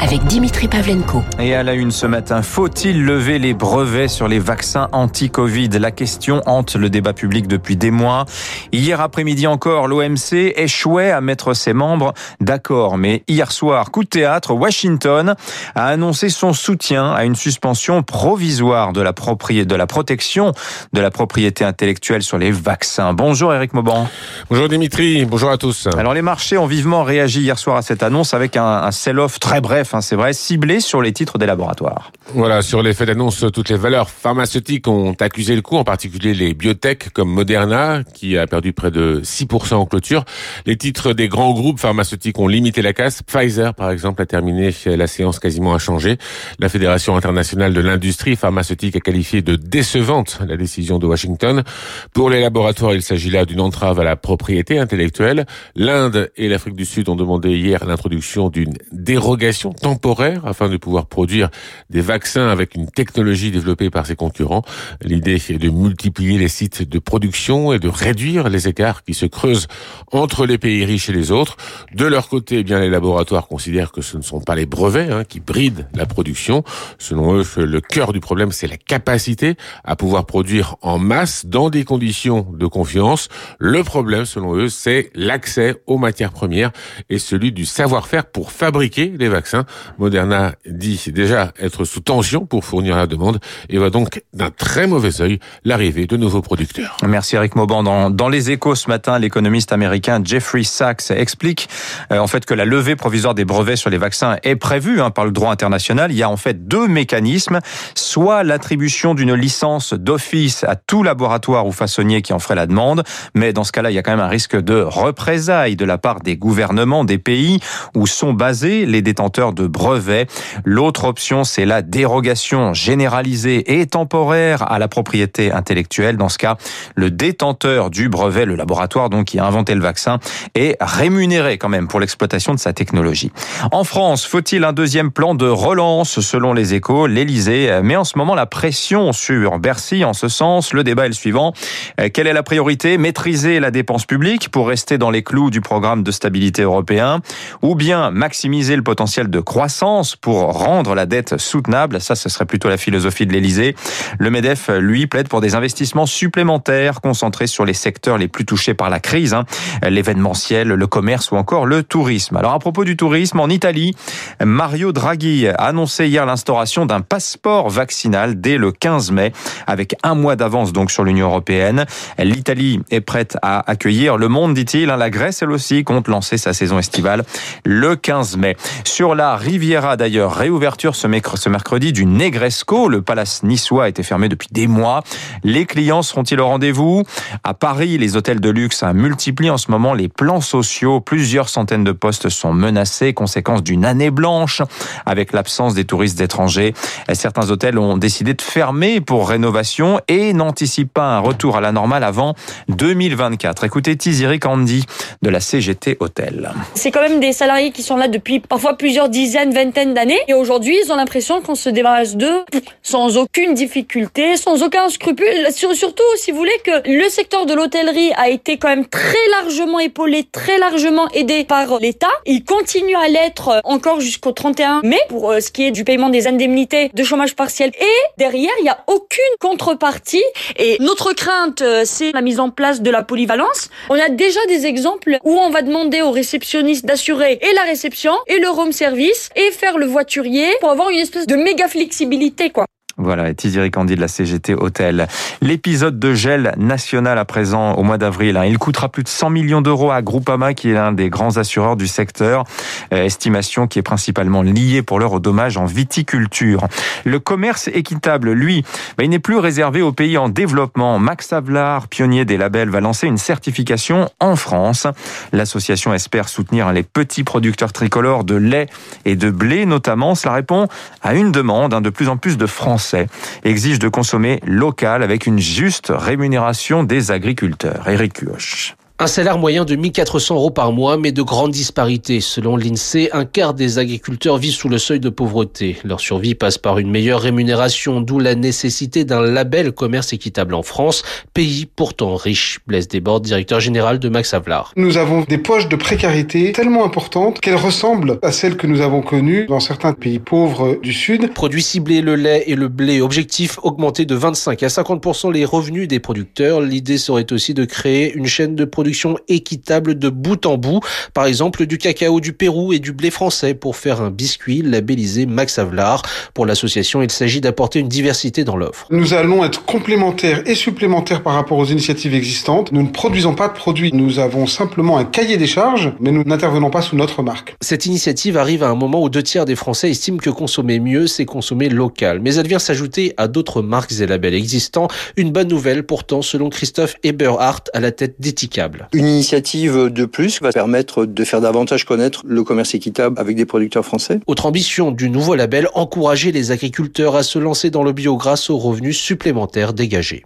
avec Dimitri Pavlenko. Et à la une ce matin, faut-il lever les brevets sur les vaccins anti-Covid? La question hante le débat public depuis des mois. Hier après-midi encore, l'OMC échouait à mettre ses membres d'accord. Mais hier soir, coup de théâtre, Washington a annoncé son soutien à une suspension provisoire de la, de la protection de la propriété intellectuelle sur les vaccins. Bonjour Eric Mauban. Bonjour Dimitri, bonjour à tous. Alors les marchés ont vivement réagi hier soir à cette annonce avec un, un sell-off très bref Hein, c'est vrai, ciblé sur les titres des laboratoires. Voilà, sur l'effet d'annonce, toutes les valeurs pharmaceutiques ont accusé le coup, en particulier les biotech comme Moderna, qui a perdu près de 6% en clôture. Les titres des grands groupes pharmaceutiques ont limité la casse. Pfizer, par exemple, a terminé la séance quasiment inchangée. La Fédération internationale de l'industrie pharmaceutique a qualifié de décevante la décision de Washington. Pour les laboratoires, il s'agit là d'une entrave à la propriété intellectuelle. L'Inde et l'Afrique du Sud ont demandé hier l'introduction d'une dérogation temporaire afin de pouvoir produire des vaccins avec une technologie développée par ses concurrents. L'idée est de multiplier les sites de production et de réduire les écarts qui se creusent entre les pays riches et les autres. De leur côté, eh bien les laboratoires considèrent que ce ne sont pas les brevets hein, qui brident la production. Selon eux, le cœur du problème, c'est la capacité à pouvoir produire en masse dans des conditions de confiance. Le problème, selon eux, c'est l'accès aux matières premières et celui du savoir-faire pour fabriquer les vaccins. Moderna dit déjà être sous tension pour fournir la demande et voit donc d'un très mauvais œil l'arrivée de nouveaux producteurs. Merci Eric Mauban. Dans, dans les échos ce matin, l'économiste américain Jeffrey Sachs explique euh, en fait que la levée provisoire des brevets sur les vaccins est prévue hein, par le droit international. Il y a en fait deux mécanismes, soit l'attribution d'une licence d'office à tout laboratoire ou façonnier qui en ferait la demande, mais dans ce cas-là, il y a quand même un risque de représailles de la part des gouvernements des pays où sont basés les détenteurs de brevets. L'autre option, c'est la dérogation généralisée et temporaire à la propriété intellectuelle. Dans ce cas, le détenteur du brevet, le laboratoire donc qui a inventé le vaccin, est rémunéré quand même pour l'exploitation de sa technologie. En France, faut-il un deuxième plan de relance Selon les échos, l'Elysée met en ce moment la pression sur Bercy en ce sens. Le débat est le suivant. Quelle est la priorité? Maîtriser la dépense publique pour rester dans les clous du programme de stabilité européen ou bien maximiser le potentiel de croissance pour rendre la dette soutenable. Ça, ce serait plutôt la philosophie de l'Elysée. Le MEDEF, lui, plaide pour des investissements supplémentaires concentrés sur les secteurs les plus touchés par la crise, hein. l'événementiel, le commerce ou encore le tourisme. Alors à propos du tourisme, en Italie, Mario Draghi a annoncé hier l'instauration d'un passeport vaccinal dès le 15 mai, avec un mois d'avance donc sur l'Union européenne. L'Italie est prête à accueillir le monde, dit-il. Hein. La Grèce, elle aussi, compte lancer sa saison estivale le 15 mai. Sur la Riviera d'ailleurs. Réouverture ce mercredi du Negresco. Le palace niçois a été fermé depuis des mois. Les clients seront-ils au rendez-vous? À Paris, les hôtels de luxe multiplient en ce moment les plans sociaux. Plusieurs centaines de postes sont menacés, conséquence d'une année blanche avec l'absence des touristes étrangers. Certains hôtels ont décidé de fermer pour rénovation et n'anticipent pas un retour à la normale avant 2024. Écoutez Tiziri Candy de la CGT Hôtel. C'est quand même des salariés qui sont là depuis parfois plusieurs dizaine, vingtaine d'années. Et aujourd'hui, ils ont l'impression qu'on se débarrasse d'eux sans aucune difficulté, sans aucun scrupule. Surtout, si vous voulez, que le secteur de l'hôtellerie a été quand même très largement épaulé, très largement aidé par l'État. Il continue à l'être encore jusqu'au 31 mai pour euh, ce qui est du paiement des indemnités de chômage partiel. Et derrière, il n'y a aucune contrepartie. Et notre crainte, euh, c'est la mise en place de la polyvalence. On a déjà des exemples où on va demander aux réceptionnistes d'assurer et la réception et le room service et faire le voiturier pour avoir une espèce de méga flexibilité, quoi. Voilà, et Candy de la CGT Hôtel. L'épisode de gel national à présent au mois d'avril, hein, il coûtera plus de 100 millions d'euros à Groupama, qui est l'un des grands assureurs du secteur. Euh, estimation qui est principalement liée pour l'heure au dommage en viticulture. Le commerce équitable, lui, bah, il n'est plus réservé aux pays en développement. Max Avlar, pionnier des labels, va lancer une certification en France. L'association espère soutenir les petits producteurs tricolores de lait et de blé notamment. Cela répond à une demande hein, de plus en plus de Français exige de consommer local avec une juste rémunération des agriculteurs. Eric Cuoche. Un salaire moyen de 1400 euros par mois, mais de grandes disparités. Selon l'INSEE, un quart des agriculteurs vivent sous le seuil de pauvreté. Leur survie passe par une meilleure rémunération, d'où la nécessité d'un label commerce équitable en France, pays pourtant riche. Blaise Desbordes, directeur général de Max Havelaar. Nous avons des poches de précarité tellement importantes qu'elles ressemblent à celles que nous avons connues dans certains pays pauvres du Sud. Produits ciblés, le lait et le blé. Objectif, augmenter de 25 à 50% les revenus des producteurs. L'idée serait aussi de créer une chaîne de production équitable de bout en bout. Par exemple, du cacao du Pérou et du blé français pour faire un biscuit labellisé Max Havelaar. Pour l'association, il s'agit d'apporter une diversité dans l'offre. Nous allons être complémentaires et supplémentaires par rapport aux initiatives existantes. Nous ne produisons pas de produits. Nous avons simplement un cahier des charges, mais nous n'intervenons pas sous notre marque. Cette initiative arrive à un moment où deux tiers des Français estiment que consommer mieux, c'est consommer local. Mais elle vient s'ajouter à d'autres marques et labels existants. Une bonne nouvelle pourtant, selon Christophe Eberhardt, à la tête Une initiative de plus va permettre de faire davantage connaître le commerce équitable avec des producteurs français. Autre ambition du nouveau label, encourager les agriculteurs à se lancer dans le bio grâce aux revenus supplémentaires dégagés.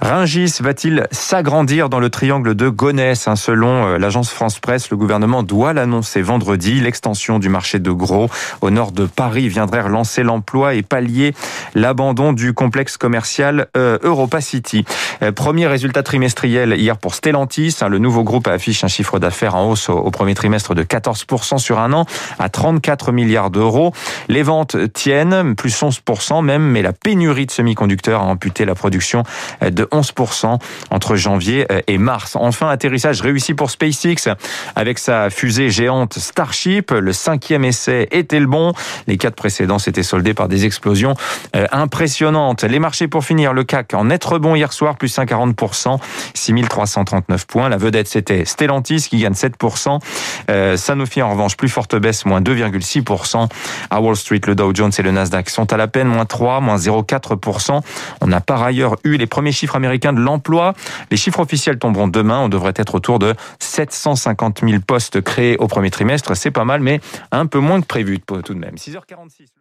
Ringis va-t-il s'agrandir dans le triangle de Gonesse hein, Selon euh, l'agence France Presse, le gouvernement doit l'annoncer vendredi. L'extension du marché de Gros au nord de Paris viendrait relancer l'emploi et pallier l'abandon du complexe commercial euh, Europa City. Euh, premier résultat trimestriel hier pour Stellantis. Hein, le nouveau groupe affiche un chiffre d'affaires en hausse au, premier trimestre de 14% sur un an à 34 milliards d'euros. Les ventes tiennent, plus 11% même, mais la pénurie de semi-conducteurs a amputé la production de 11% entre janvier euh, et mars. Enfin, atterrissage réussi pour SpaceX avec sa fusée géante Starship. Le cinquième essai était le bon? Les quatre précédents s'étaient soldés par des explosions euh, impressionnantes. Les marchés pour finir, le CAC en être bon hier soir, plus 1,40%, 6339 points. La vedette, c'était Stellantis qui gagne 7%. Euh, Sanofi, en revanche, plus forte baisse, moins 2,6%. À Wall Street, le Dow Jones et le Nasdaq sont à la peine, moins 3, moins 0,4%. On a par ailleurs eu les premiers chiffres américains de l'emploi. Les chiffres officiels tomberont demain. On devrait être autour de 750 000 postes créés au premier trimestre. C'est pas mal, mais un peu moins que prévu tout de même. 6h46.